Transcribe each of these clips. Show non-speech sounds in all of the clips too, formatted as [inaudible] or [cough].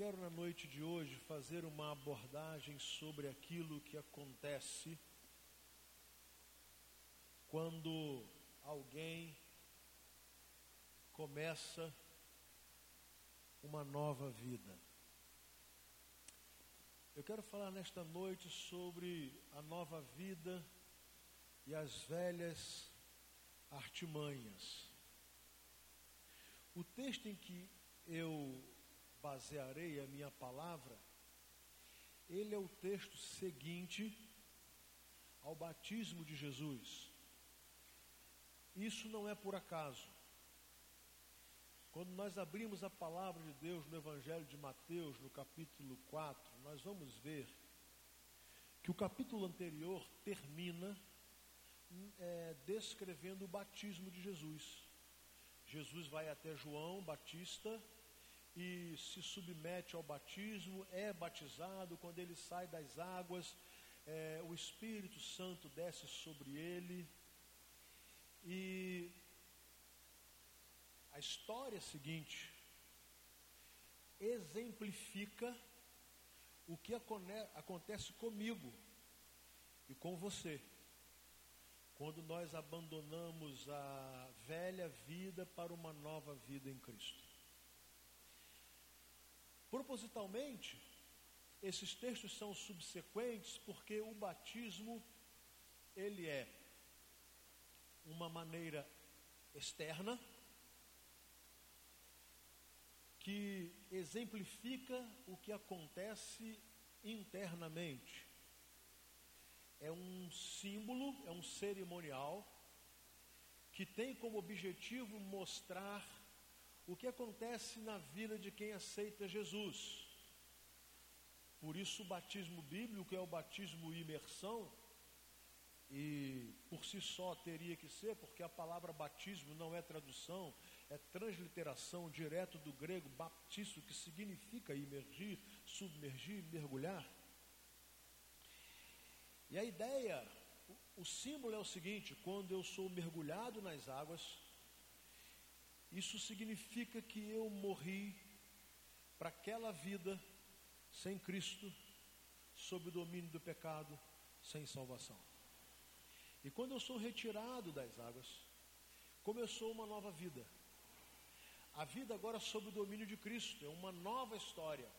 quero na noite de hoje fazer uma abordagem sobre aquilo que acontece quando alguém começa uma nova vida. Eu quero falar nesta noite sobre a nova vida e as velhas artimanhas. O texto em que eu basearei a minha palavra, ele é o texto seguinte ao batismo de Jesus. Isso não é por acaso. Quando nós abrimos a palavra de Deus no Evangelho de Mateus, no capítulo 4, nós vamos ver que o capítulo anterior termina é, descrevendo o batismo de Jesus. Jesus vai até João Batista e se submete ao batismo, é batizado, quando ele sai das águas, é, o Espírito Santo desce sobre ele. E a história seguinte exemplifica o que acontece comigo e com você quando nós abandonamos a velha vida para uma nova vida em Cristo. Propositalmente, esses textos são subsequentes porque o batismo ele é uma maneira externa que exemplifica o que acontece internamente. É um símbolo, é um cerimonial que tem como objetivo mostrar o que acontece na vida de quem aceita Jesus. Por isso, o batismo bíblico é o batismo imersão, e por si só teria que ser, porque a palavra batismo não é tradução, é transliteração direto do grego baptizo, que significa imergir, submergir, mergulhar. E a ideia, o, o símbolo é o seguinte: quando eu sou mergulhado nas águas, isso significa que eu morri para aquela vida sem Cristo, sob o domínio do pecado, sem salvação. E quando eu sou retirado das águas, começou uma nova vida. A vida agora sob o domínio de Cristo, é uma nova história.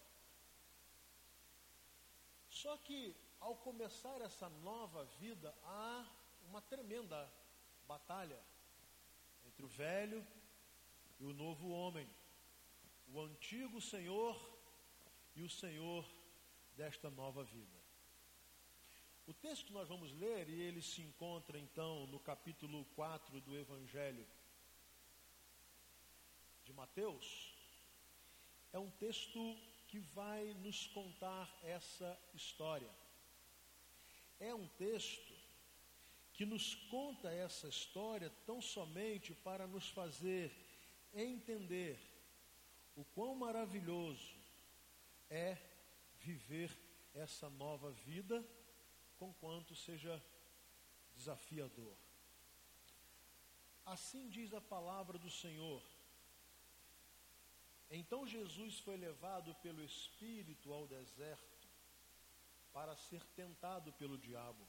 Só que ao começar essa nova vida, há uma tremenda batalha entre o velho e o novo homem, o antigo Senhor e o Senhor desta nova vida. O texto que nós vamos ler, e ele se encontra então no capítulo 4 do Evangelho de Mateus, é um texto que vai nos contar essa história. É um texto que nos conta essa história tão somente para nos fazer entender o quão maravilhoso é viver essa nova vida, conquanto seja desafiador. Assim diz a palavra do Senhor. Então Jesus foi levado pelo Espírito ao deserto para ser tentado pelo diabo.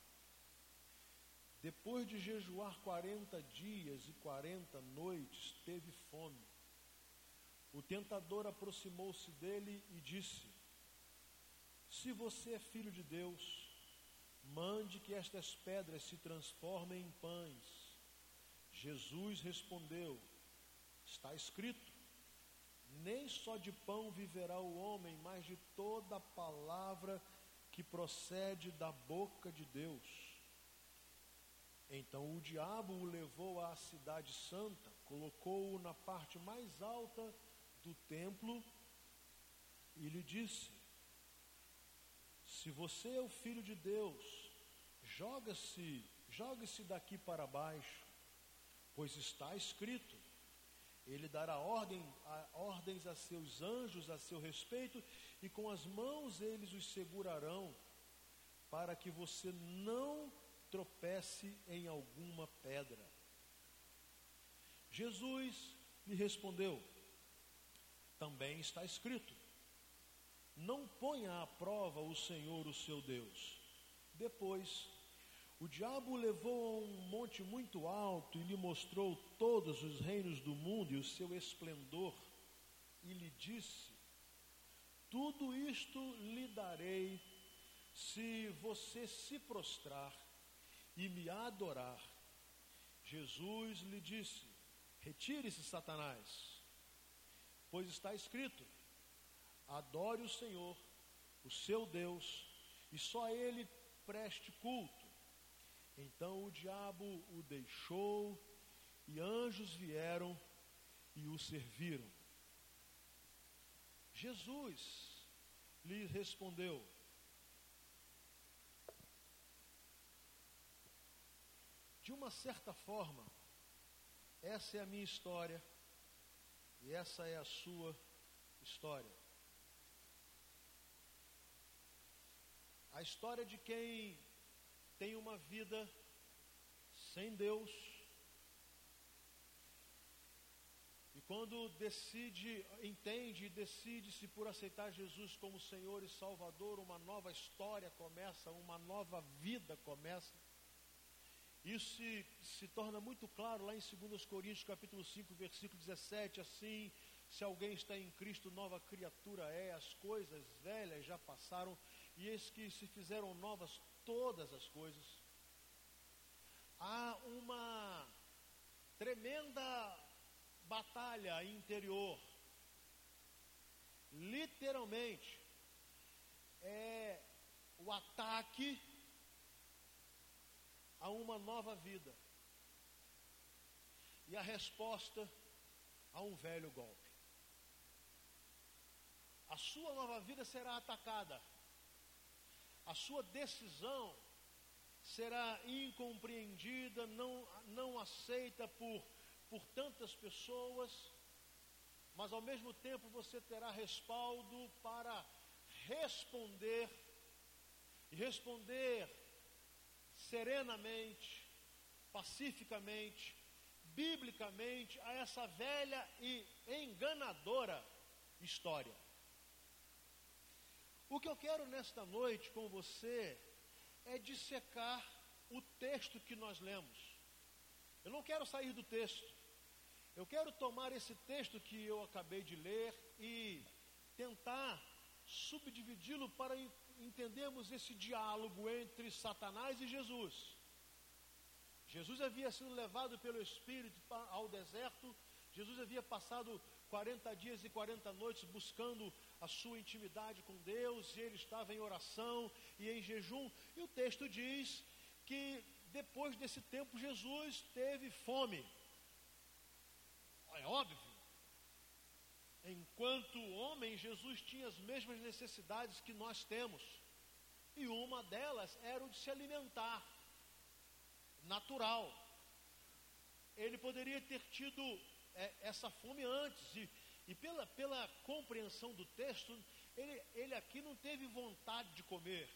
Depois de jejuar 40 dias e 40 noites, teve fome. O tentador aproximou-se dele e disse: Se você é filho de Deus, mande que estas pedras se transformem em pães. Jesus respondeu: Está escrito: Nem só de pão viverá o homem, mas de toda palavra que procede da boca de Deus. Então o diabo o levou à cidade santa, colocou-o na parte mais alta do templo e lhe disse: Se você é o filho de Deus, joga-se, jogue-se daqui para baixo, pois está escrito: ele dará ordem, a, ordens a seus anjos a seu respeito, e com as mãos eles os segurarão, para que você não tropece em alguma pedra. Jesus lhe respondeu: Também está escrito: não ponha à prova o Senhor, o seu Deus. Depois, o diabo levou a um monte muito alto e lhe mostrou todos os reinos do mundo e o seu esplendor, e lhe disse: Tudo isto lhe darei se você se prostrar e me adorar. Jesus lhe disse: Retire-se, Satanás, pois está escrito: Adore o Senhor, o seu Deus, e só Ele preste culto. Então o diabo o deixou, e anjos vieram e o serviram. Jesus lhe respondeu: De uma certa forma, essa é a minha história e essa é a sua história. A história de quem tem uma vida sem Deus. E quando decide, entende e decide-se por aceitar Jesus como Senhor e Salvador, uma nova história começa, uma nova vida começa. Isso se, se torna muito claro lá em 2 Coríntios capítulo 5, versículo 17, assim, se alguém está em Cristo, nova criatura é, as coisas velhas já passaram, e eis que se fizeram novas todas as coisas. Há uma tremenda batalha interior. Literalmente, é o ataque a uma nova vida. E a resposta a um velho golpe. A sua nova vida será atacada. A sua decisão será incompreendida, não, não aceita por, por tantas pessoas, mas ao mesmo tempo você terá respaldo para responder e responder serenamente, pacificamente, biblicamente a essa velha e enganadora história. O que eu quero nesta noite com você é dissecar o texto que nós lemos. Eu não quero sair do texto. Eu quero tomar esse texto que eu acabei de ler e tentar subdividi-lo para entendemos esse diálogo entre Satanás e Jesus. Jesus havia sido levado pelo Espírito ao deserto, Jesus havia passado 40 dias e 40 noites buscando a sua intimidade com Deus, e ele estava em oração e em jejum, e o texto diz que depois desse tempo Jesus teve fome. É óbvio. Enquanto homem, Jesus tinha as mesmas necessidades que nós temos. E uma delas era o de se alimentar, natural. Ele poderia ter tido é, essa fome antes, e, e pela, pela compreensão do texto, ele, ele aqui não teve vontade de comer.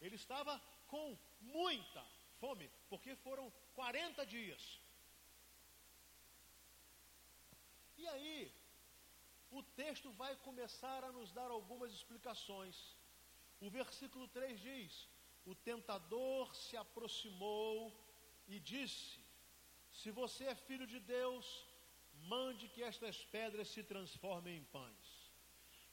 Ele estava com muita fome, porque foram 40 dias. E aí, o texto vai começar a nos dar algumas explicações. O versículo 3 diz: O tentador se aproximou e disse: Se você é filho de Deus, mande que estas pedras se transformem em pães.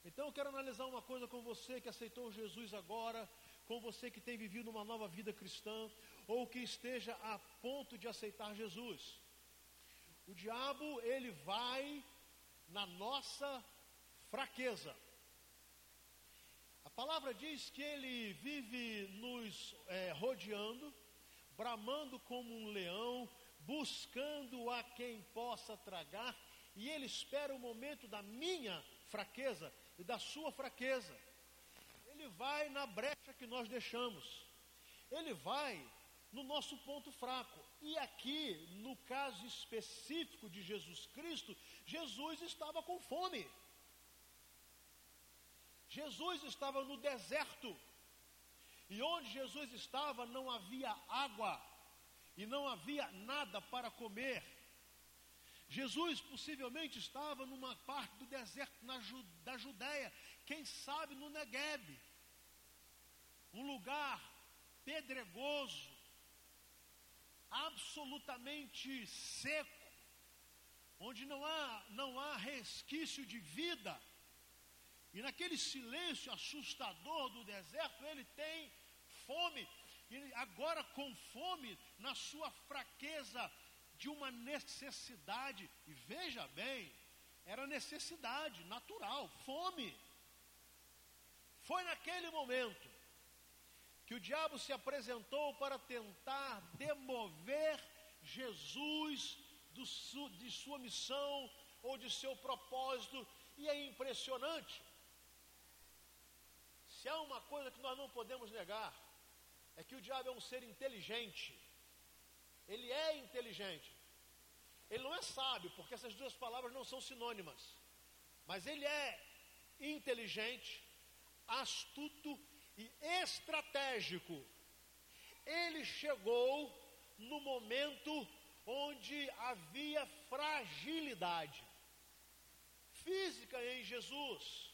Então eu quero analisar uma coisa com você que aceitou Jesus agora, com você que tem vivido uma nova vida cristã, ou que esteja a ponto de aceitar Jesus. O diabo, ele vai na nossa fraqueza. A palavra diz que ele vive nos é, rodeando, bramando como um leão, buscando a quem possa tragar, e ele espera o momento da minha fraqueza e da sua fraqueza. Ele vai na brecha que nós deixamos, ele vai no nosso ponto fraco. E aqui, no caso específico de Jesus Cristo, Jesus estava com fome. Jesus estava no deserto. E onde Jesus estava não havia água e não havia nada para comer. Jesus possivelmente estava numa parte do deserto Ju, da Judéia, quem sabe no Negueb, um lugar pedregoso, absolutamente seco, onde não há, não há resquício de vida. E naquele silêncio assustador do deserto, ele tem fome. E agora, com fome, na sua fraqueza, de uma necessidade, e veja bem, era necessidade natural, fome. Foi naquele momento que o diabo se apresentou para tentar demover Jesus do, de sua missão ou de seu propósito, e é impressionante. Se há uma coisa que nós não podemos negar, é que o diabo é um ser inteligente. Ele é inteligente. Ele não é sábio, porque essas duas palavras não são sinônimas. Mas ele é inteligente, astuto e estratégico. Ele chegou no momento onde havia fragilidade física em Jesus.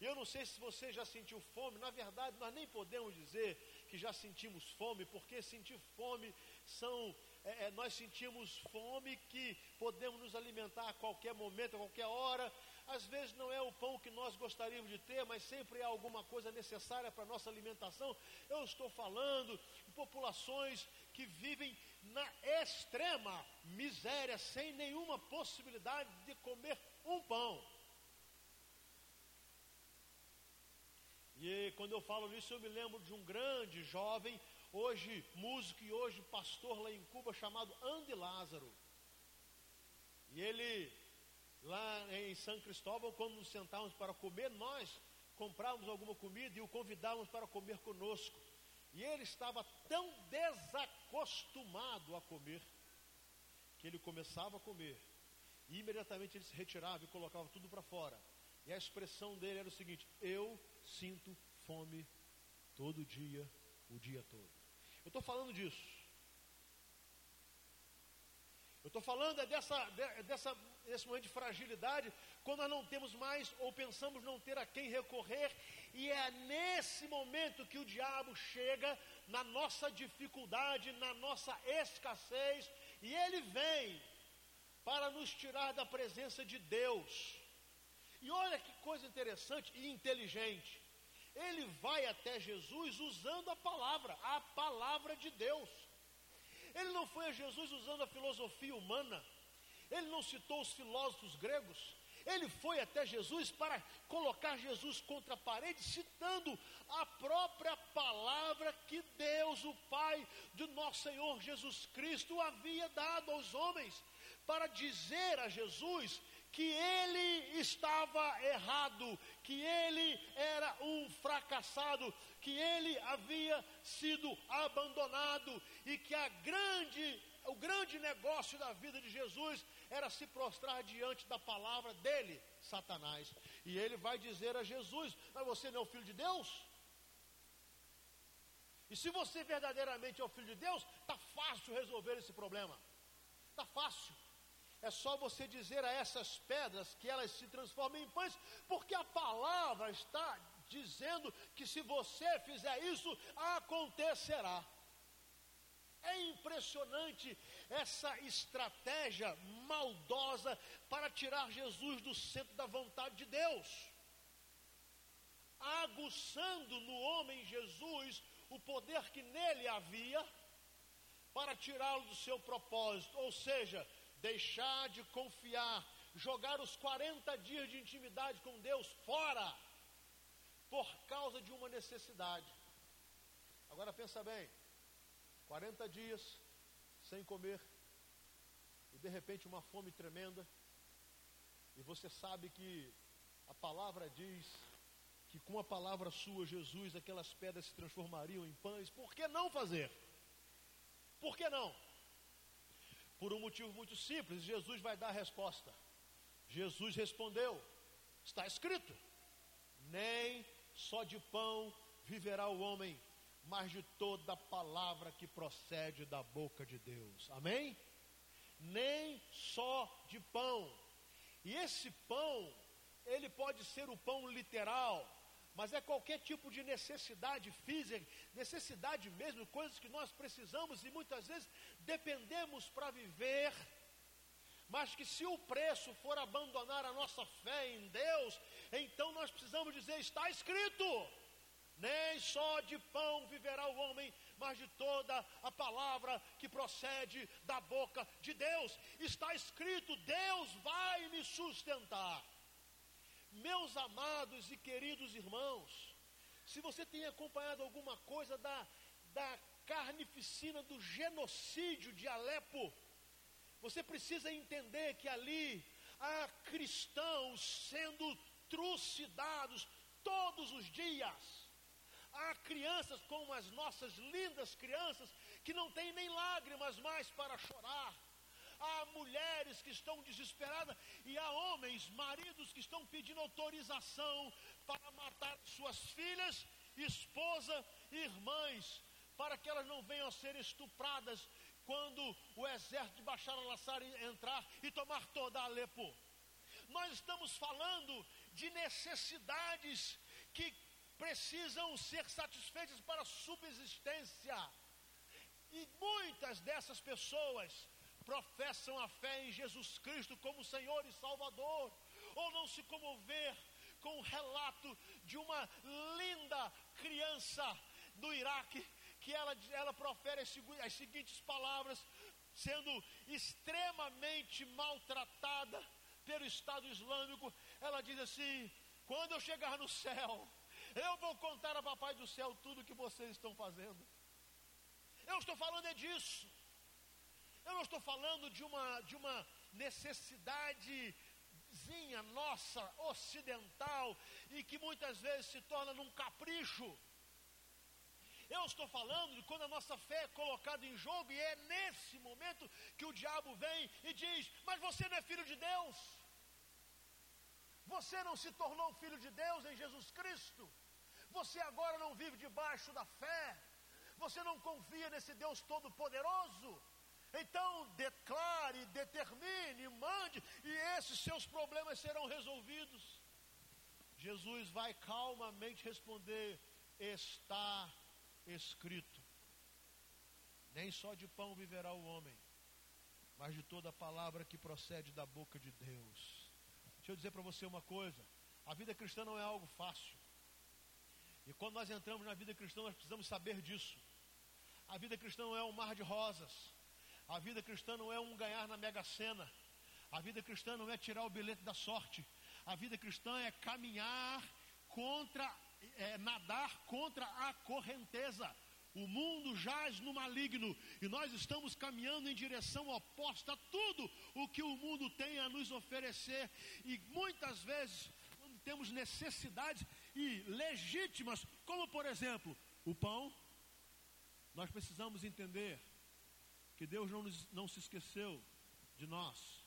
Eu não sei se você já sentiu fome, na verdade, nós nem podemos dizer que já sentimos fome, porque sentir fome são. É, é, nós sentimos fome que podemos nos alimentar a qualquer momento, a qualquer hora. Às vezes não é o pão que nós gostaríamos de ter, mas sempre é alguma coisa necessária para a nossa alimentação. Eu estou falando de populações que vivem na extrema miséria, sem nenhuma possibilidade de comer um pão. E quando eu falo nisso, eu me lembro de um grande jovem hoje músico e hoje pastor lá em Cuba, chamado Andy Lázaro. E ele, lá em São Cristóvão, quando nos sentávamos para comer, nós comprávamos alguma comida e o convidávamos para comer conosco. E ele estava tão desacostumado a comer, que ele começava a comer, e imediatamente ele se retirava e colocava tudo para fora. E a expressão dele era o seguinte: Eu sinto fome todo dia, o dia todo. Eu estou falando disso. Eu estou falando é dessa, dessa, desse momento de fragilidade, quando nós não temos mais ou pensamos não ter a quem recorrer, e é nesse momento que o diabo chega na nossa dificuldade, na nossa escassez, e ele vem para nos tirar da presença de Deus. E olha que coisa interessante e inteligente ele vai até Jesus usando a palavra, a palavra de Deus. A Jesus usando a filosofia humana, ele não citou os filósofos gregos, ele foi até Jesus para colocar Jesus contra a parede, citando a própria palavra que Deus, o Pai de nosso Senhor Jesus Cristo, havia dado aos homens, para dizer a Jesus que ele estava errado, que ele era um fracassado, que ele havia sido abandonado e que a grande, o grande negócio da vida de Jesus era se prostrar diante da palavra dele, Satanás. E ele vai dizer a Jesus: Mas você não é o filho de Deus? E se você verdadeiramente é o filho de Deus, está fácil resolver esse problema. Está fácil. É só você dizer a essas pedras que elas se transformem em pães, porque a palavra está dizendo que se você fizer isso, acontecerá. É impressionante essa estratégia maldosa para tirar Jesus do centro da vontade de Deus, aguçando no homem Jesus o poder que nele havia para tirá-lo do seu propósito, ou seja, deixar de confiar, jogar os 40 dias de intimidade com Deus fora, por causa de uma necessidade. Agora pensa bem: 40 dias sem comer, e de repente uma fome tremenda, e você sabe que a palavra diz que com a palavra sua, Jesus, aquelas pedras se transformariam em pães, por que não fazer? Por que não? Por um motivo muito simples, Jesus vai dar a resposta. Jesus respondeu: está escrito, nem só de pão viverá o homem, mas de toda palavra que procede da boca de Deus. Amém? nem só de pão. E esse pão, ele pode ser o pão literal, mas é qualquer tipo de necessidade física, necessidade mesmo, coisas que nós precisamos e muitas vezes dependemos para viver. Mas que se o preço for abandonar a nossa fé em Deus, então nós precisamos dizer: está escrito, nem só de pão viverá o homem, mas de toda a palavra que procede da boca de Deus. Está escrito: Deus vai me sustentar. Meus amados e queridos irmãos, se você tem acompanhado alguma coisa da, da carnificina do genocídio de Alepo, você precisa entender que ali há cristãos sendo trucidados todos os dias. Há crianças como as nossas lindas crianças que não têm nem lágrimas mais para chorar. Há mulheres que estão desesperadas e há homens, maridos que estão pedindo autorização para matar suas filhas, esposa irmãs, para que elas não venham a ser estupradas quando o exército de Bashar al-Assad entrar e tomar toda Alepo. Nós estamos falando de necessidades que precisam ser satisfeitas para a subsistência. E muitas dessas pessoas professam a fé em Jesus Cristo como Senhor e Salvador, ou não se comover com o relato de uma linda criança do Iraque, que ela, ela profere as, as seguintes palavras, sendo extremamente maltratada pelo Estado Islâmico, ela diz assim: quando eu chegar no céu, eu vou contar a Papai do céu tudo que vocês estão fazendo. Eu estou falando é disso. Eu não estou falando de uma, de uma necessidadezinha nossa, ocidental, e que muitas vezes se torna num capricho. Eu estou falando de quando a nossa fé é colocada em jogo, e é nesse momento que o diabo vem e diz: Mas você não é filho de Deus. Você não se tornou filho de Deus em Jesus Cristo. Você agora não vive debaixo da fé. Você não confia nesse Deus Todo-Poderoso. Então declare, determine, mande, e esses seus problemas serão resolvidos. Jesus vai calmamente responder: Está escrito. Nem só de pão viverá o homem, mas de toda palavra que procede da boca de Deus. Deixa eu dizer para você uma coisa: a vida cristã não é algo fácil. E quando nós entramos na vida cristã, nós precisamos saber disso. A vida cristã não é um mar de rosas. A vida cristã não é um ganhar na mega sena. A vida cristã não é tirar o bilhete da sorte. A vida cristã é caminhar contra, é, nadar contra a correnteza. O mundo jaz no maligno e nós estamos caminhando em direção oposta a tudo o que o mundo tem a nos oferecer. E muitas vezes, quando temos necessidades, e legítimas, como por exemplo o pão, nós precisamos entender que Deus não, não se esqueceu de nós.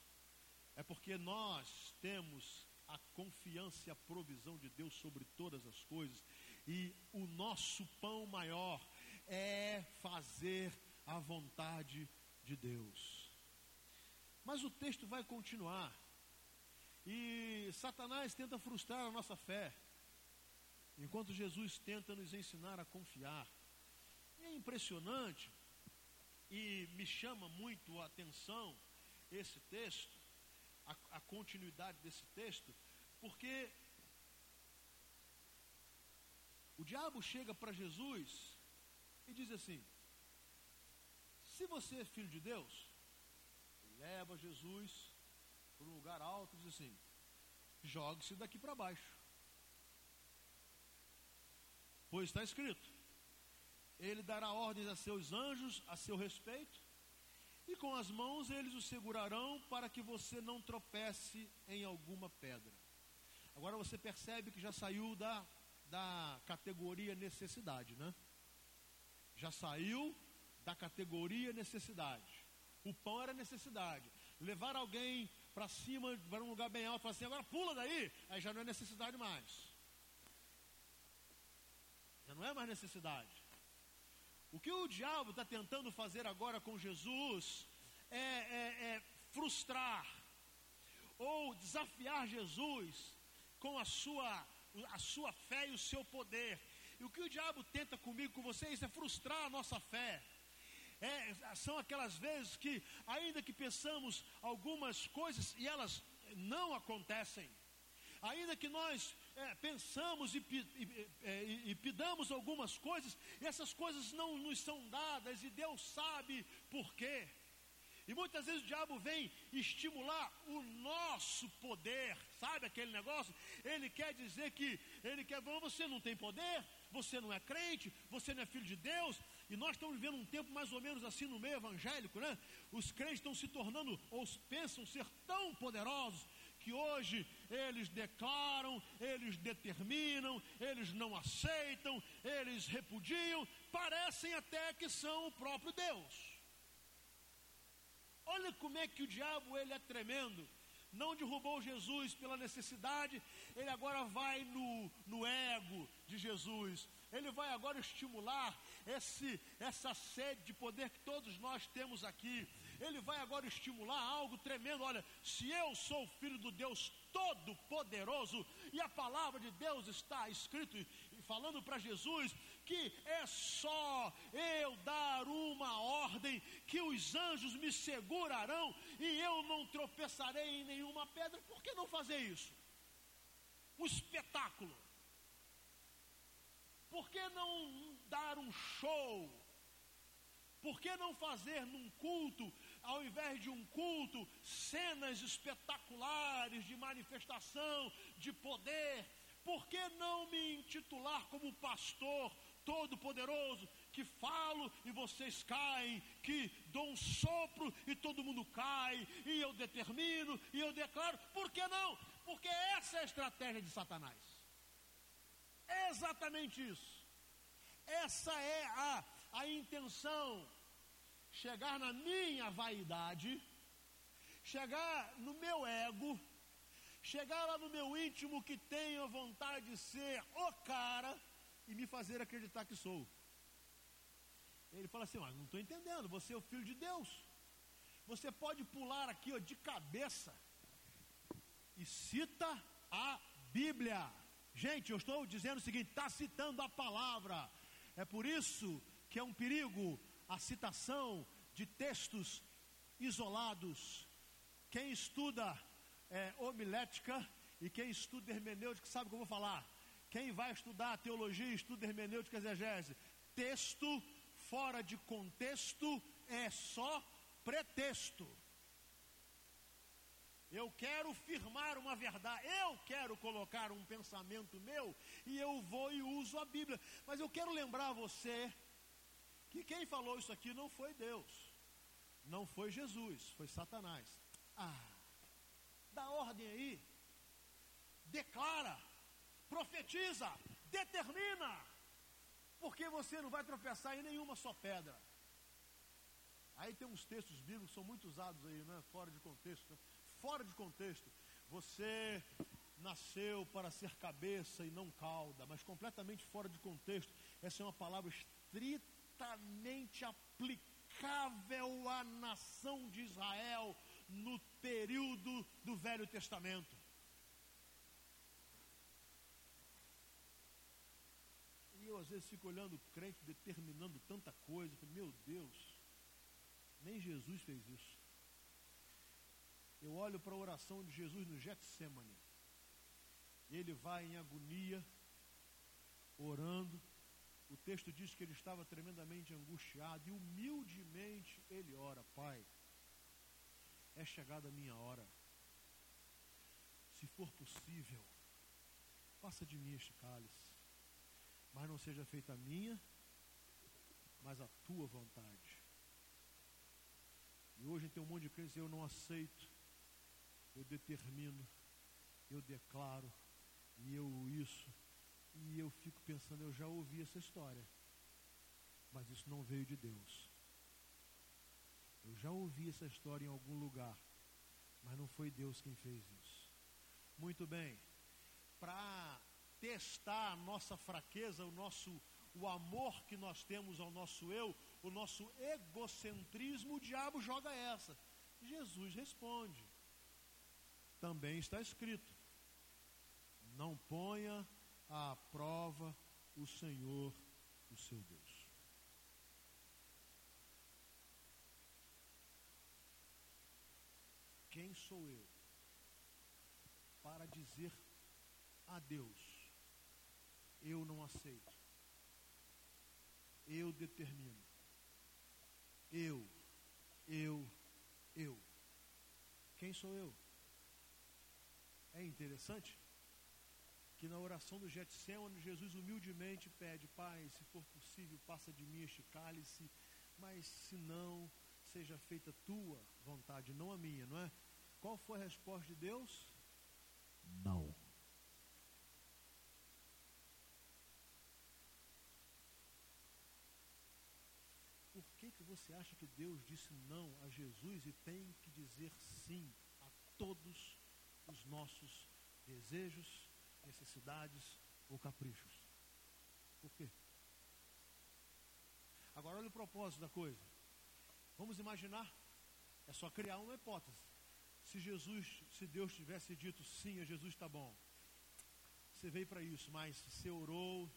É porque nós temos a confiança e a provisão de Deus sobre todas as coisas. E o nosso pão maior é fazer a vontade de Deus. Mas o texto vai continuar. E Satanás tenta frustrar a nossa fé. Enquanto Jesus tenta nos ensinar a confiar. E é impressionante e me chama muito a atenção esse texto, a, a continuidade desse texto, porque o diabo chega para Jesus e diz assim: se você é filho de Deus, leva Jesus para um lugar alto e diz assim: jogue-se daqui para baixo. Pois está escrito: Ele dará ordens a seus anjos a seu respeito, e com as mãos eles o segurarão para que você não tropece em alguma pedra. Agora você percebe que já saiu da, da categoria necessidade, né? Já saiu da categoria necessidade. O pão era necessidade. Levar alguém para cima, para um lugar bem alto, falar assim, agora pula daí, aí já não é necessidade mais. Já não é mais necessidade. O que o diabo está tentando fazer agora com Jesus é, é, é, frustrar ou desafiar Jesus com a sua, a sua fé e o seu poder. E o que o diabo tenta comigo, com vocês, é frustrar a nossa fé. É, são aquelas vezes que, ainda que pensamos algumas coisas e elas não acontecem, ainda que nós é, pensamos e, e, é, e, e, pidamos algumas coisas, e essas coisas não nos são dadas, e Deus sabe por quê. E muitas vezes o diabo vem estimular o nosso poder, sabe aquele negócio? Ele quer dizer que, ele quer, você não tem poder, você não é crente, você não é filho de Deus, e nós estamos vivendo um tempo mais ou menos assim no meio evangélico, né? Os crentes estão se tornando, ou pensam ser tão poderosos, que hoje eles declaram, eles determinam, eles não aceitam, eles repudiam, parecem até que são o próprio Deus. Olha como é que o diabo ele é tremendo. Não derrubou Jesus pela necessidade, ele agora vai no, no ego de Jesus. Ele vai agora estimular esse, essa sede de poder que todos nós temos aqui. Ele vai agora estimular algo tremendo. Olha, se eu sou filho do Deus Todo-Poderoso, e a palavra de Deus está escrito falando para Jesus que é só eu dar uma ordem que os anjos me segurarão e eu não tropeçarei em nenhuma pedra. Por que não fazer isso? Um espetáculo. Por que não dar um show? Por que não fazer num culto, ao invés de um culto, cenas espetaculares de manifestação, de poder? Por que não me intitular como pastor todo-poderoso, que falo e vocês caem, que dou um sopro e todo mundo cai, e eu determino e eu declaro? Por que não? Porque essa é a estratégia de Satanás. É exatamente isso. Essa é a, a intenção. Chegar na minha vaidade, chegar no meu ego, chegar lá no meu íntimo que tenho vontade de ser o cara e me fazer acreditar que sou. Ele fala assim: Mas não estou entendendo, você é o filho de Deus. Você pode pular aqui ó, de cabeça e cita a Bíblia. Gente, eu estou dizendo o seguinte: está citando a palavra. É por isso que é um perigo a citação de textos isolados. Quem estuda é, homilética e quem estuda hermenêutica sabe o que eu vou falar. Quem vai estudar teologia, estuda hermenêutica e exegese, texto fora de contexto é só pretexto. Eu quero firmar uma verdade, eu quero colocar um pensamento meu e eu vou e uso a Bíblia. Mas eu quero lembrar você que quem falou isso aqui não foi Deus, não foi Jesus, foi Satanás. Ah, dá ordem aí, declara, profetiza, determina, porque você não vai tropeçar em nenhuma só pedra. Aí tem uns textos bíblicos que são muito usados aí, né? Fora de contexto. Né? fora de contexto. Você nasceu para ser cabeça e não cauda, mas completamente fora de contexto. Essa é uma palavra aplicável à nação de Israel no período do Velho Testamento. E eu às vezes fico olhando o crente determinando tanta coisa, meu Deus, nem Jesus fez isso. Eu olho para a oração de Jesus no Getsemane. Ele vai em agonia, orando. O texto diz que ele estava tremendamente angustiado e humildemente ele ora: Pai, é chegada a minha hora. Se for possível, faça de mim este cálice, mas não seja feita a minha, mas a tua vontade. E hoje tem um monte de crentes eu não aceito eu determino, eu declaro, e eu isso. E eu fico pensando, eu já ouvi essa história, mas isso não veio de Deus. Eu já ouvi essa história em algum lugar, mas não foi Deus quem fez isso. Muito bem, para testar a nossa fraqueza, o nosso o amor que nós temos ao nosso eu, o nosso egocentrismo, o diabo joga essa. Jesus responde. Também está escrito: Não ponha à prova o Senhor, o seu Deus. Quem sou eu para dizer a Deus: Eu não aceito, eu determino, eu, eu, eu. Quem sou eu? É interessante que na oração do Getsemane, Jesus humildemente pede, Pai, se for possível, passa de mim este cálice, mas se não, seja feita tua vontade, não a minha, não é? Qual foi a resposta de Deus? Não. Por que, que você acha que Deus disse não a Jesus e tem que dizer sim a todos os nossos desejos, necessidades ou caprichos? Por quê? Agora olha o propósito da coisa. Vamos imaginar, é só criar uma hipótese. Se Jesus, se Deus tivesse dito sim a Jesus, está bom. Você veio para isso, mas você orou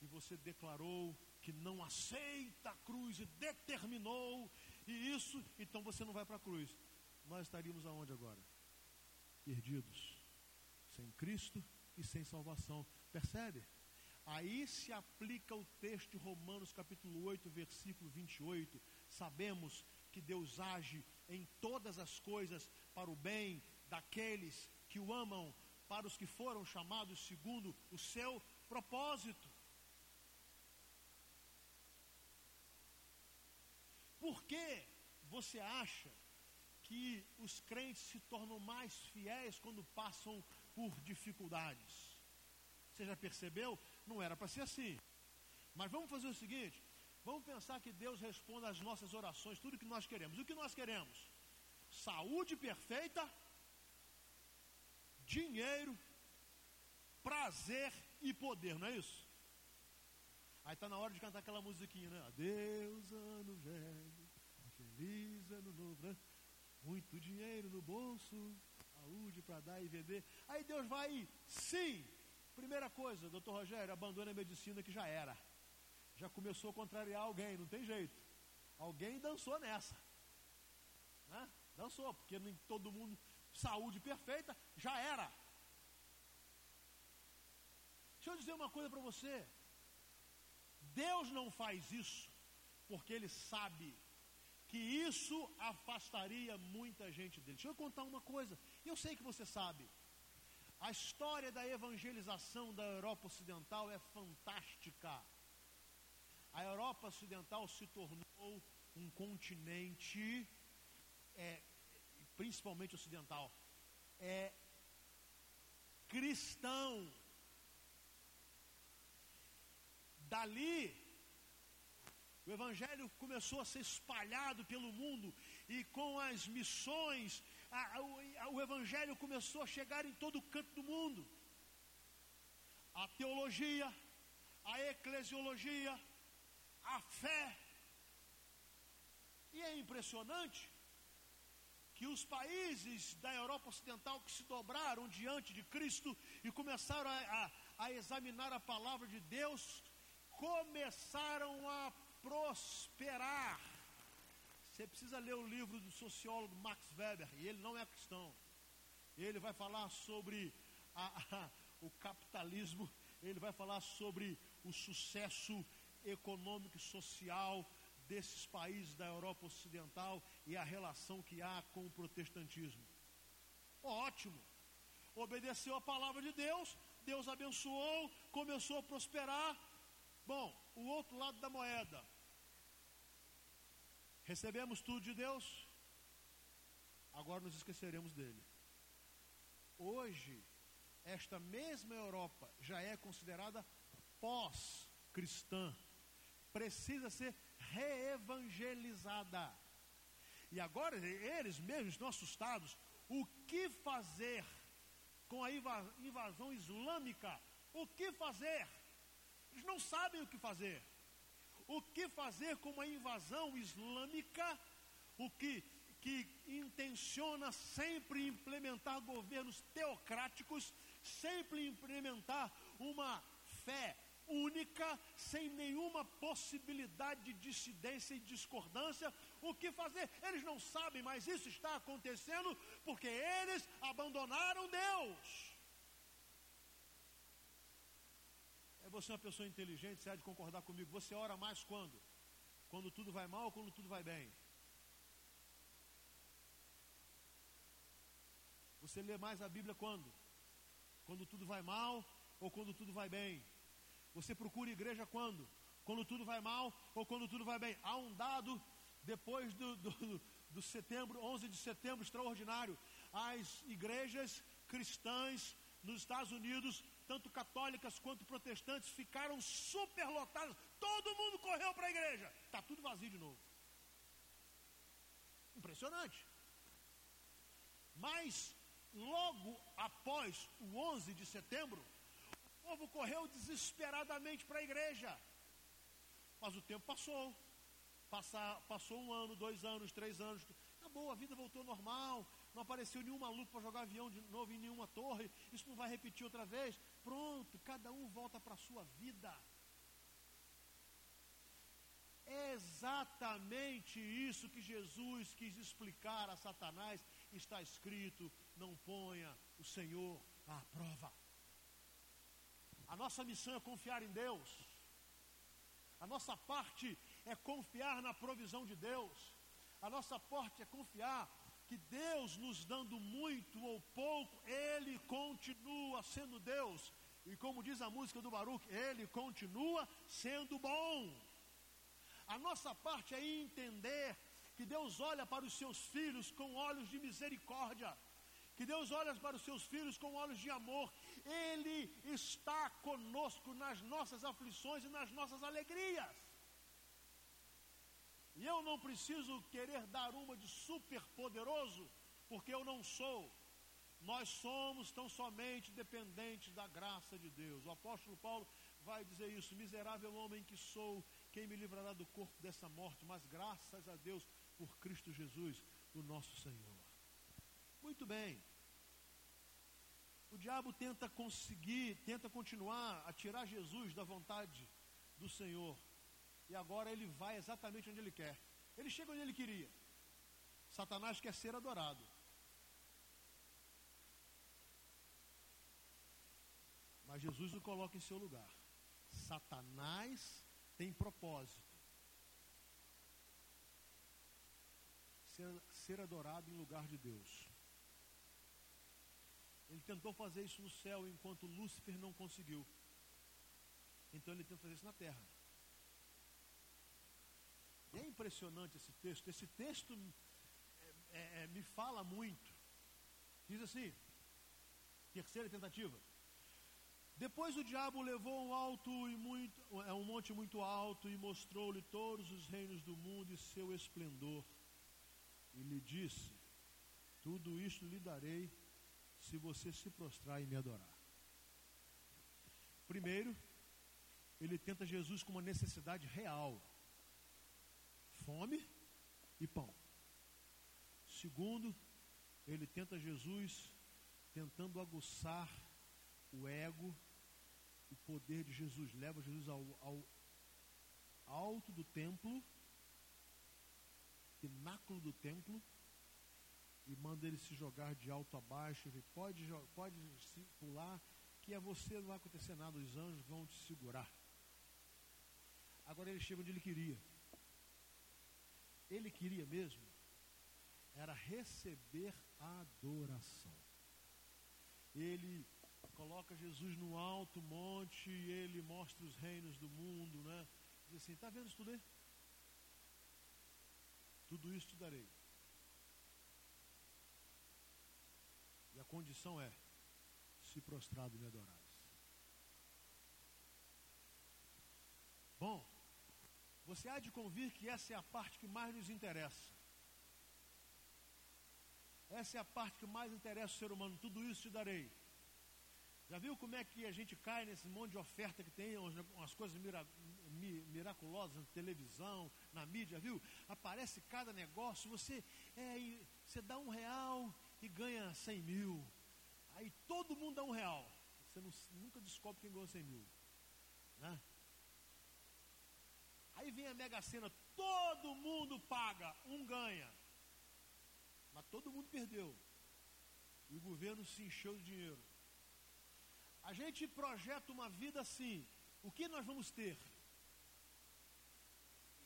e você declarou que não aceita a cruz e determinou e isso, então você não vai para a cruz. Nós estaríamos aonde agora? Perdidos, sem Cristo e sem salvação. Percebe? Aí se aplica o texto de Romanos capítulo 8, versículo 28. Sabemos que Deus age em todas as coisas para o bem daqueles que o amam, para os que foram chamados segundo o seu propósito. Por que você acha que os crentes se tornam mais fiéis quando passam por dificuldades? Você já percebeu? Não era para ser assim. Mas vamos fazer o seguinte: vamos pensar que Deus responda às nossas orações, tudo que nós queremos. O que nós queremos? saúde perfeita, dinheiro, prazer e poder, não é isso? Aí está na hora de cantar aquela musiquinha, né? Adeus, ano velho, feliz ano novo, né? Muito dinheiro no bolso, saúde para dar e vender. Aí Deus vai, sim. Primeira coisa, doutor Rogério, abandone a medicina que já era. Já começou a contrariar alguém, não tem jeito. Alguém dançou nessa. Né? Dançou, porque nem todo mundo, saúde perfeita, já era. Deixa eu dizer uma coisa para você. Deus não faz isso porque Ele sabe que isso afastaria muita gente dele. Deixa eu contar uma coisa. Eu sei que você sabe. A história da evangelização da Europa Ocidental é fantástica. A Europa Ocidental se tornou um continente é, principalmente ocidental, é cristão. Dali, o Evangelho começou a ser espalhado pelo mundo e com as missões, a, a, o Evangelho começou a chegar em todo canto do mundo. A teologia, a eclesiologia, a fé. E é impressionante que os países da Europa Ocidental que se dobraram diante de Cristo e começaram a, a, a examinar a palavra de Deus, começaram a prosperar. Você precisa ler o livro do sociólogo Max Weber, e ele não é cristão. Ele vai falar sobre a, a, o capitalismo, ele vai falar sobre o sucesso econômico e social desses países da Europa Ocidental e a relação que há com o protestantismo. Ótimo. Obedeceu a palavra de Deus, Deus abençoou, começou a prosperar. Bom, o outro lado da moeda. Recebemos tudo de Deus, agora nos esqueceremos dele. Hoje, esta mesma Europa já é considerada pós-cristã. Precisa ser reevangelizada. E agora eles mesmos estão assustados. O que fazer com a invasão islâmica? O que fazer? Eles não sabem o que fazer. O que fazer com uma invasão islâmica? O que, que intenciona sempre implementar governos teocráticos, sempre implementar uma fé única, sem nenhuma possibilidade de dissidência e discordância. O que fazer? Eles não sabem, mas isso está acontecendo porque eles abandonaram Deus. É você uma pessoa inteligente, você há de concordar comigo. Você ora mais quando? Quando tudo vai mal ou quando tudo vai bem? Você lê mais a Bíblia quando? Quando tudo vai mal ou quando tudo vai bem? Você procura igreja quando? Quando tudo vai mal ou quando tudo vai bem? Há um dado depois do, do, do setembro, 11 de setembro, extraordinário. As igrejas cristãs nos Estados Unidos, tanto católicas quanto protestantes, ficaram superlotadas. Todo mundo correu para a igreja. Está tudo vazio de novo. Impressionante. Mas, logo após o 11 de setembro, povo correu desesperadamente para a igreja. Mas o tempo passou. Passar, passou um ano, dois anos, três anos. Acabou, a vida voltou normal. Não apareceu nenhum maluco para jogar avião de novo em nenhuma torre. Isso não vai repetir outra vez. Pronto, cada um volta para a sua vida. É exatamente isso que Jesus quis explicar a Satanás. Está escrito: não ponha o Senhor à prova. A nossa missão é confiar em Deus. A nossa parte é confiar na provisão de Deus. A nossa parte é confiar que Deus, nos dando muito ou pouco, Ele continua sendo Deus. E como diz a música do Baruch, Ele continua sendo bom. A nossa parte é entender que Deus olha para os seus filhos com olhos de misericórdia que Deus olha para os seus filhos com olhos de amor. Ele está conosco nas nossas aflições e nas nossas alegrias. E eu não preciso querer dar uma de super poderoso, porque eu não sou. Nós somos tão somente dependentes da graça de Deus. O apóstolo Paulo vai dizer isso: miserável homem que sou, quem me livrará do corpo dessa morte? Mas graças a Deus por Cristo Jesus, o nosso Senhor. Muito bem. O diabo tenta conseguir, tenta continuar a tirar Jesus da vontade do Senhor. E agora ele vai exatamente onde ele quer. Ele chega onde ele queria. Satanás quer ser adorado. Mas Jesus o coloca em seu lugar. Satanás tem propósito. Ser, ser adorado em lugar de Deus. Ele tentou fazer isso no céu enquanto Lúcifer não conseguiu. Então ele tenta fazer isso na terra. É impressionante esse texto. Esse texto é, é, me fala muito. Diz assim: terceira tentativa. Depois o diabo levou um alto e muito, é um monte muito alto e mostrou-lhe todos os reinos do mundo e seu esplendor. E lhe disse: Tudo isto lhe darei se você se prostrar e me adorar. Primeiro, ele tenta Jesus com uma necessidade real: fome e pão. Segundo, ele tenta Jesus tentando aguçar o ego, o poder de Jesus. Leva Jesus ao, ao alto do templo, pináculo do templo, e manda ele se jogar de alto a baixo. Ele pode, pode pular, que a você não vai acontecer nada, os anjos vão te segurar. Agora ele chega onde ele queria. Ele queria mesmo era receber a adoração. Ele coloca Jesus no alto monte ele mostra os reinos do mundo, né? Diz assim, está vendo isso? Tudo isso te darei. E a condição é: se prostrado me adorares. Bom, você há de convir que essa é a parte que mais nos interessa. Essa é a parte que mais interessa o ser humano. Tudo isso te darei. Já viu como é que a gente cai nesse monte de oferta que tem, umas coisas mira, miraculosas na televisão, na mídia, viu? Aparece cada negócio, você, é, você dá um real e ganha cem mil. Aí todo mundo dá um real. Você não, nunca descobre quem ganhou cem mil. Né? Aí vem a Mega Sena, todo mundo paga, um ganha. Mas todo mundo perdeu. E o governo se encheu de dinheiro. A gente projeta uma vida assim. O que nós vamos ter?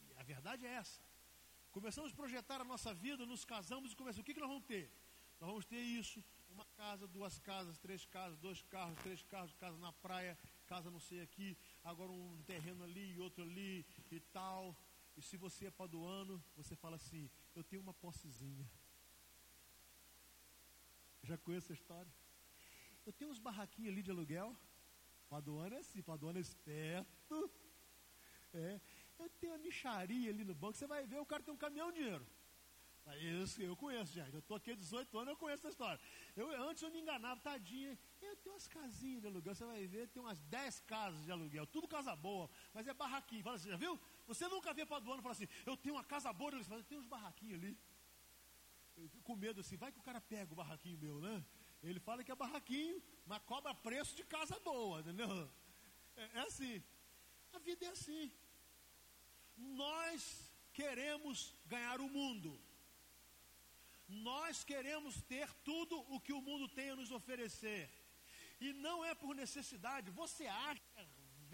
E a verdade é essa. Começamos a projetar a nossa vida, nos casamos e começamos. O que, que nós vamos ter? Nós vamos ter isso, uma casa, duas casas, três casas, dois carros, três carros, casa na praia, casa não sei aqui, agora um terreno ali e outro ali e tal. E se você é paduano, você fala assim, eu tenho uma possezinha. Já conheço a história? Eu tenho uns barraquinhos ali de aluguel. Paduano é assim, Paduano é esperto. É. Eu tenho uma micharia ali no banco, você vai ver, o cara tem um caminhão de dinheiro. Isso, eu conheço, gente. Eu estou aqui há 18 anos, eu conheço essa história. Eu, antes eu me enganava, tadinha. Eu tenho umas casinhas de aluguel, você vai ver, tem umas 10 casas de aluguel, tudo casa boa, mas é barraquinho. Fala assim, já viu? Você nunca vê para do ano e fala assim, eu tenho uma casa boa, ele fala, tem uns barraquinhos ali. Eu fico com medo assim, vai que o cara pega o barraquinho meu, né? Ele fala que é barraquinho, mas cobra preço de casa boa, entendeu? É, é assim. A vida é assim. Nós queremos ganhar o mundo. Nós queremos ter tudo o que o mundo tem a nos oferecer. E não é por necessidade. Você acha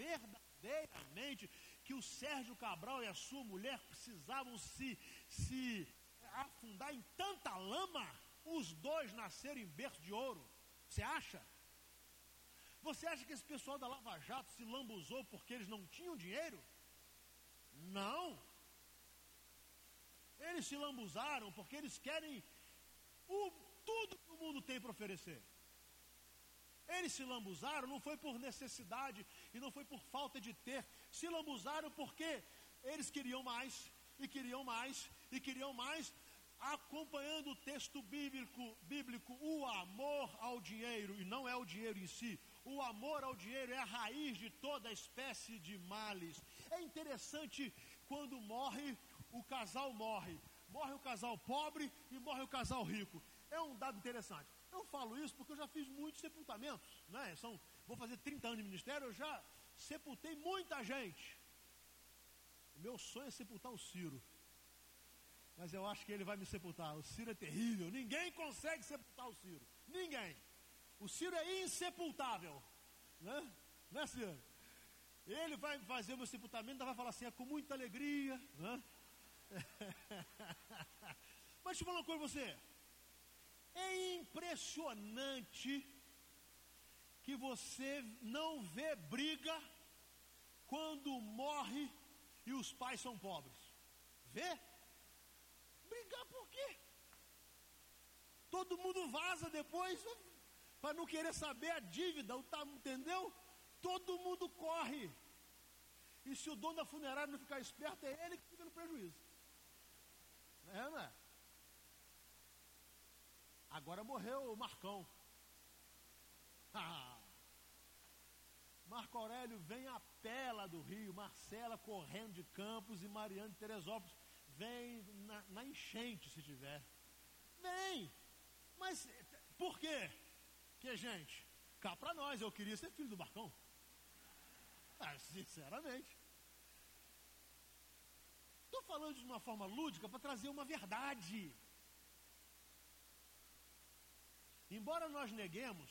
verdadeiramente que o Sérgio Cabral e a sua mulher precisavam se, se afundar em tanta lama? Os dois nasceram em berço de ouro. Você acha? Você acha que esse pessoal da Lava Jato se lambuzou porque eles não tinham dinheiro? Não. Eles se lambuzaram porque eles querem o, tudo que o mundo tem para oferecer. Eles se lambuzaram não foi por necessidade e não foi por falta de ter. Se lambuzaram porque eles queriam mais e queriam mais e queriam mais, acompanhando o texto bíblico, bíblico, o amor ao dinheiro, e não é o dinheiro em si, o amor ao dinheiro é a raiz de toda espécie de males. É interessante quando morre o casal morre. Morre o casal pobre e morre o casal rico. É um dado interessante. Eu falo isso porque eu já fiz muitos sepultamentos. Né? São, vou fazer 30 anos de ministério, eu já sepultei muita gente. O meu sonho é sepultar o Ciro. Mas eu acho que ele vai me sepultar. O Ciro é terrível. Ninguém consegue sepultar o Ciro. Ninguém. O Ciro é insepultável. Né? Né, Ciro? Ele vai fazer o meu sepultamento, vai falar assim, é com muita alegria. Né? [laughs] Mas deixa eu falar uma coisa pra você. É impressionante que você não vê briga quando morre e os pais são pobres. Vê? Brigar por quê? Todo mundo vaza depois né? para não querer saber a dívida, entendeu? Todo mundo corre. E se o dono da funerária não ficar esperto, é ele que fica no prejuízo. É, não é? Agora morreu o Marcão. [laughs] Marco Aurélio vem a pela do Rio, Marcela correndo de Campos e Mariana de Teresópolis. Vem na, na enchente, se tiver. Vem! Mas por quê? Que, gente, cá para nós, eu queria ser filho do Marcão. Ah, sinceramente. Estou falando de uma forma lúdica para trazer uma verdade. Embora nós neguemos,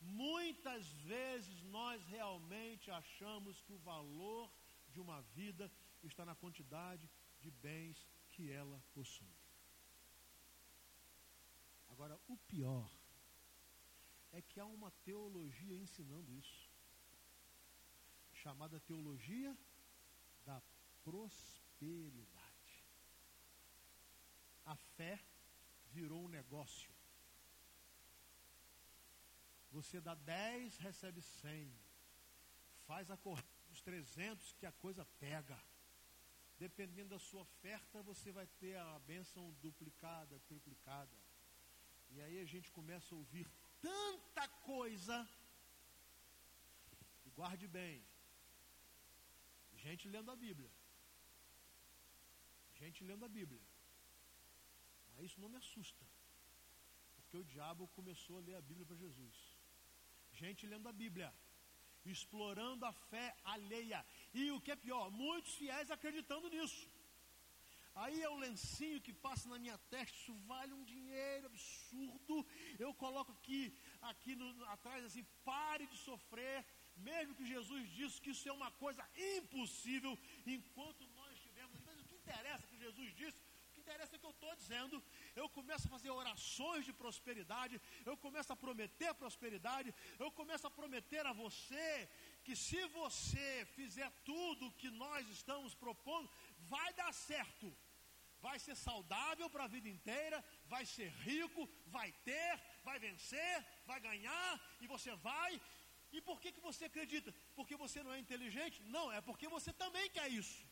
muitas vezes nós realmente achamos que o valor de uma vida está na quantidade de bens que ela possui. Agora, o pior é que há uma teologia ensinando isso, chamada teologia da prosperidade. A fé virou um negócio. Você dá 10, recebe 100. Faz a corrente dos 300 que a coisa pega. Dependendo da sua oferta, você vai ter a bênção duplicada, triplicada. E aí a gente começa a ouvir tanta coisa. E guarde bem, gente lendo a Bíblia. Gente lendo a Bíblia. Mas isso não me assusta. Porque o diabo começou a ler a Bíblia para Jesus. Gente lendo a Bíblia explorando a fé alheia. E o que é pior, muitos fiéis acreditando nisso. Aí é o lencinho que passa na minha testa, isso vale um dinheiro absurdo. Eu coloco aqui, aqui no, atrás assim, pare de sofrer. Mesmo que Jesus disse que isso é uma coisa impossível, enquanto nós estivermos. Mas o que interessa que Jesus disse? O interessa é que eu estou dizendo. Eu começo a fazer orações de prosperidade, eu começo a prometer prosperidade, eu começo a prometer a você que se você fizer tudo o que nós estamos propondo, vai dar certo vai ser saudável para a vida inteira, vai ser rico, vai ter, vai vencer, vai ganhar, e você vai. E por que, que você acredita? Porque você não é inteligente? Não, é porque você também quer isso.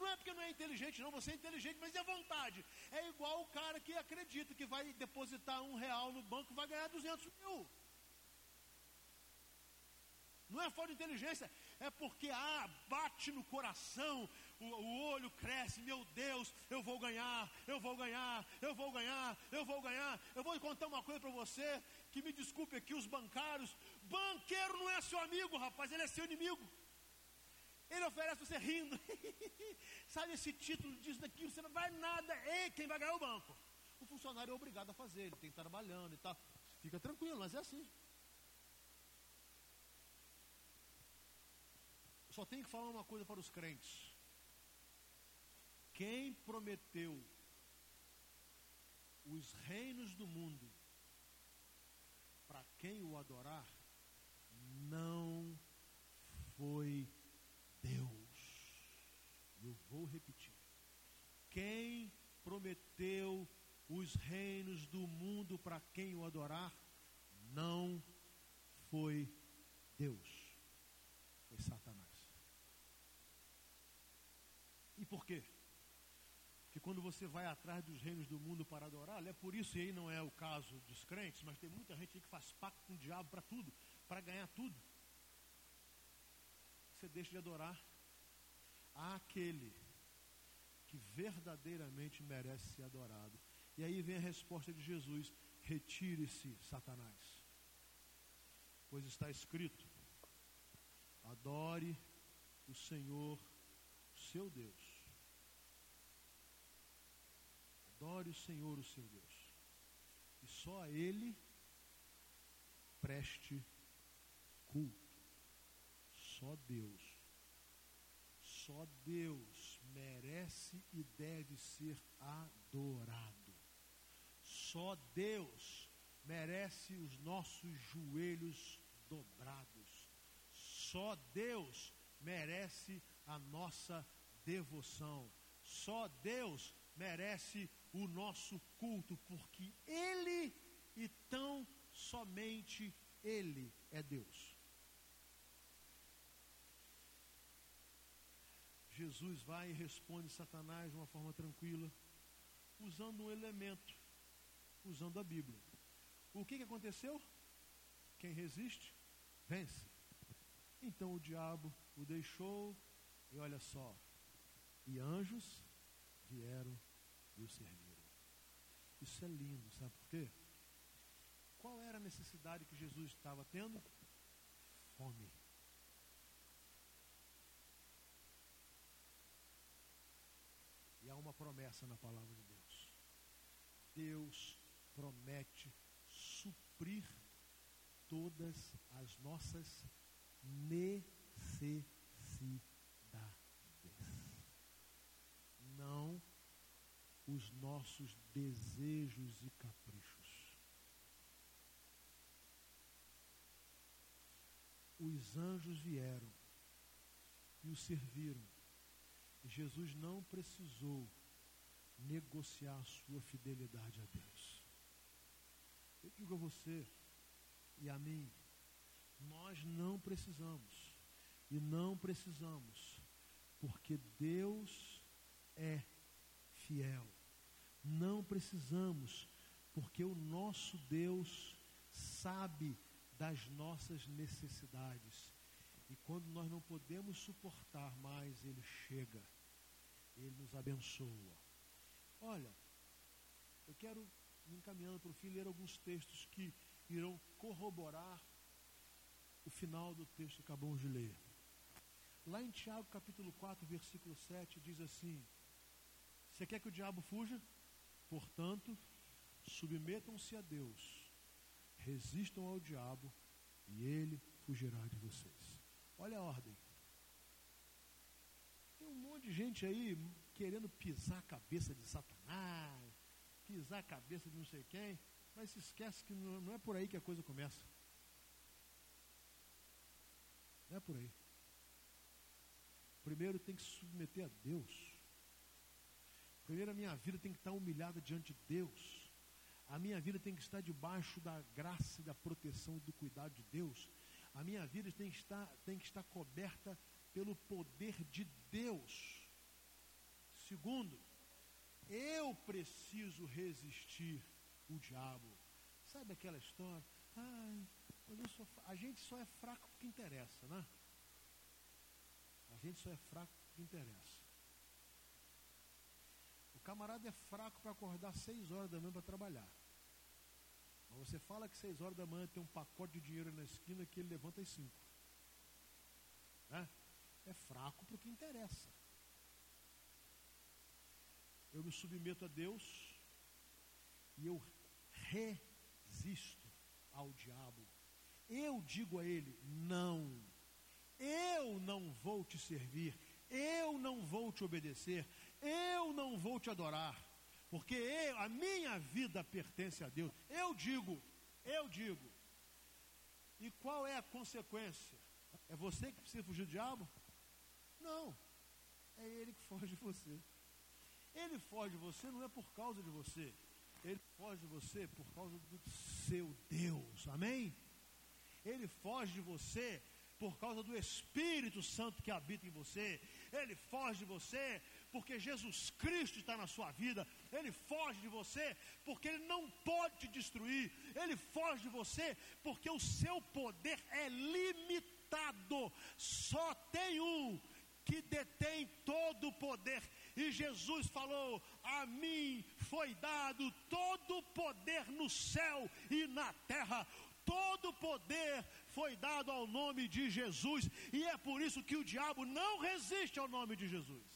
Não é porque não é inteligente, não, você é inteligente, mas é vontade. É igual o cara que acredita que vai depositar um real no banco vai ganhar 200 mil. Não é falta de inteligência, é porque ah, bate no coração, o, o olho cresce, meu Deus, eu vou ganhar, eu vou ganhar, eu vou ganhar, eu vou ganhar. Eu vou contar uma coisa para você, que me desculpe aqui os bancários, banqueiro não é seu amigo, rapaz, ele é seu inimigo. Ele oferece você rindo. [laughs] Sabe esse título disso daqui, você não vai nada. Ei, quem vai ganhar o banco? O funcionário é obrigado a fazer, ele tem que estar trabalhando e tal. Fica tranquilo, mas é assim. Só tenho que falar uma coisa para os crentes. Quem prometeu os reinos do mundo para quem o adorar, não foi Deus. Eu vou repetir. Quem prometeu os reinos do mundo para quem o adorar, não foi Deus. Foi Satanás. E por quê? que quando você vai atrás dos reinos do mundo para adorar, é por isso, e aí não é o caso dos crentes, mas tem muita gente aí que faz pacto com o diabo para tudo, para ganhar tudo. Você deixa de adorar aquele que verdadeiramente merece ser adorado. E aí vem a resposta de Jesus: retire-se, Satanás. Pois está escrito: adore o Senhor, seu Deus Adore o Senhor, o seu Deus. E só a Ele preste culto. Só Deus. Só Deus merece e deve ser adorado. Só Deus merece os nossos joelhos dobrados. Só Deus merece a nossa devoção. Só Deus merece o nosso culto, porque Ele e tão somente Ele é Deus. Jesus vai e responde Satanás de uma forma tranquila, usando um elemento, usando a Bíblia. O que, que aconteceu? Quem resiste, vence. Então o diabo o deixou, e olha só, e anjos vieram e o serviram. Isso é lindo, sabe por quê? Qual era a necessidade que Jesus estava tendo? Fome. E há uma promessa na palavra de Deus. Deus promete suprir todas as nossas necessidades. Não os nossos desejos e caprichos. Os anjos vieram e o serviram. Jesus não precisou negociar sua fidelidade a Deus. Eu digo a você e a mim, nós não precisamos. E não precisamos, porque Deus é fiel. Não precisamos, porque o nosso Deus sabe das nossas necessidades. E quando nós não podemos suportar mais, Ele chega, Ele nos abençoa. Olha, eu quero, encaminhando para o fim, ler alguns textos que irão corroborar o final do texto que acabamos de ler. Lá em Tiago capítulo 4, versículo 7, diz assim: Você quer que o diabo fuja? Portanto, submetam-se a Deus, resistam ao diabo e ele fugirá de vocês. Olha a ordem. Tem um monte de gente aí querendo pisar a cabeça de Satanás, pisar a cabeça de não sei quem, mas se esquece que não é por aí que a coisa começa. Não é por aí. Primeiro tem que se submeter a Deus. Primeiro a minha vida tem que estar humilhada diante de Deus. A minha vida tem que estar debaixo da graça e da proteção e do cuidado de Deus. A minha vida tem que estar, tem que estar coberta pelo poder de Deus. Segundo, eu preciso resistir o diabo. Sabe aquela história? Ai, sou, a gente só é fraco porque interessa, né? A gente só é fraco porque interessa. O camarada é fraco para acordar seis horas da manhã para trabalhar. Mas você fala que seis horas da manhã tem um pacote de dinheiro na esquina que ele levanta às cinco. Né? É fraco porque interessa. Eu me submeto a Deus e eu resisto ao diabo. Eu digo a ele: não, eu não vou te servir, eu não vou te obedecer, eu não vou te adorar, porque eu, a minha vida pertence a Deus. Eu digo, eu digo. E qual é a consequência? É você que precisa fugir do diabo? Não, é ele que [laughs] foge de você. Ele foge de você não é por causa de você, ele foge de você por causa do seu Deus, amém? Ele foge de você por causa do Espírito Santo que habita em você, ele foge de você porque Jesus Cristo está na sua vida, ele foge de você porque ele não pode te destruir, ele foge de você porque o seu poder é limitado, só tem um que detém todo o poder. E Jesus falou: A mim foi dado todo o poder no céu e na terra. Todo poder foi dado ao nome de Jesus, e é por isso que o diabo não resiste ao nome de Jesus.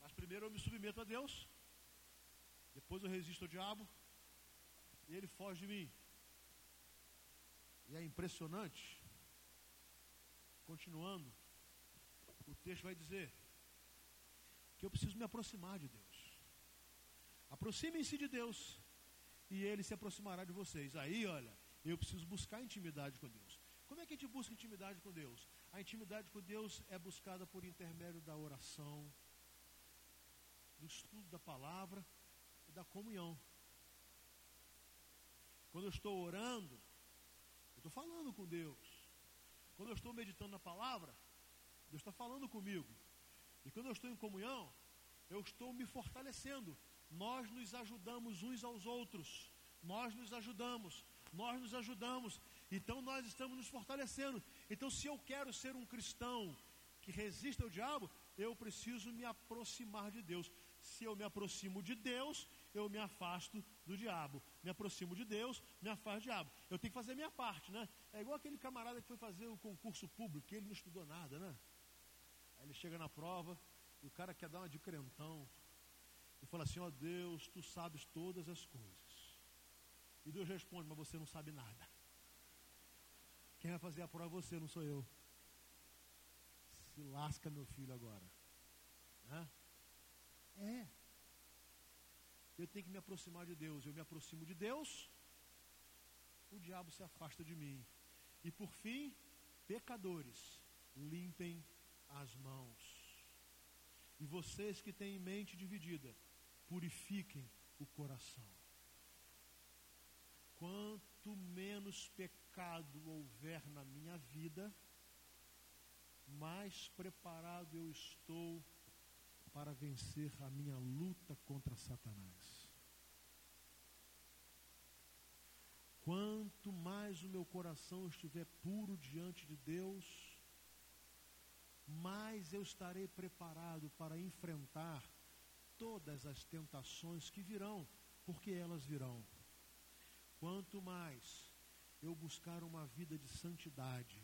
Mas primeiro eu me submeto a Deus, depois eu resisto ao diabo, e ele foge de mim. E é impressionante, continuando, o texto vai dizer que eu preciso me aproximar de Deus. Aproximem-se de Deus e ele se aproximará de vocês. Aí, olha, eu preciso buscar intimidade com Deus. Como é que a gente busca intimidade com Deus? A intimidade com Deus é buscada por intermédio da oração, do estudo da palavra e da comunhão. Quando eu estou orando, eu estou falando com Deus. Quando eu estou meditando na palavra, Deus está falando comigo. E quando eu estou em comunhão, eu estou me fortalecendo. Nós nos ajudamos uns aos outros. Nós nos ajudamos. Nós nos ajudamos. Então nós estamos nos fortalecendo. Então, se eu quero ser um cristão que resista ao diabo, eu preciso me aproximar de Deus. Se eu me aproximo de Deus, eu me afasto do diabo. Me aproximo de Deus, me afasto do diabo. Eu tenho que fazer a minha parte, né? É igual aquele camarada que foi fazer o concurso público, que ele não estudou nada, né? Aí ele chega na prova e o cara quer dar uma de crentão e fala assim: Ó oh, Deus, tu sabes todas as coisas. E Deus responde: Mas você não sabe nada. Quem vai fazer a prova é você, não sou eu. Se lasca, meu filho, agora. Né? É. Eu tenho que me aproximar de Deus. Eu me aproximo de Deus, o diabo se afasta de mim. E por fim, pecadores, limpem as mãos. E vocês que têm mente dividida, purifiquem o coração. Quanto menos pecado houver na minha vida, mais preparado eu estou para vencer a minha luta contra Satanás. Quanto mais o meu coração estiver puro diante de Deus, mais eu estarei preparado para enfrentar todas as tentações que virão, porque elas virão. Quanto mais eu buscar uma vida de santidade,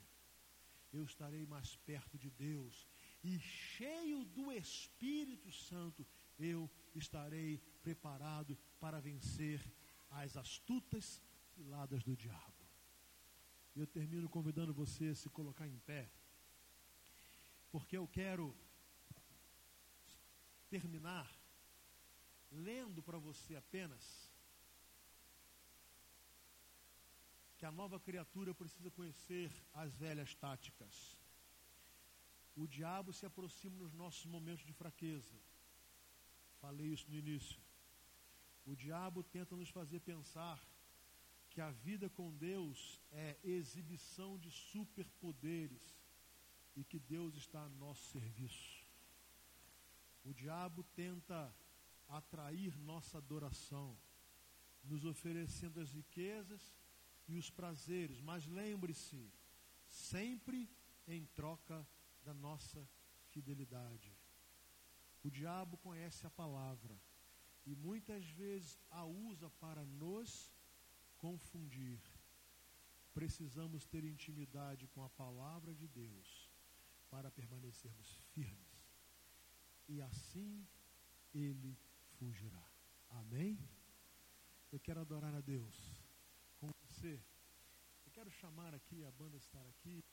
eu estarei mais perto de Deus e cheio do Espírito Santo, eu estarei preparado para vencer as astutas ciladas do diabo. Eu termino convidando você a se colocar em pé, porque eu quero terminar lendo para você apenas que a nova criatura precisa conhecer as velhas táticas. O diabo se aproxima nos nossos momentos de fraqueza. Falei isso no início. O diabo tenta nos fazer pensar que a vida com Deus é exibição de superpoderes e que Deus está a nosso serviço. O diabo tenta atrair nossa adoração, nos oferecendo as riquezas e os prazeres, mas lembre-se, sempre em troca da nossa fidelidade. O diabo conhece a palavra e muitas vezes a usa para nos confundir. Precisamos ter intimidade com a palavra de Deus para permanecermos firmes. E assim ele fugirá. Amém? Eu quero adorar a Deus com você. Eu quero chamar aqui a banda estar aqui.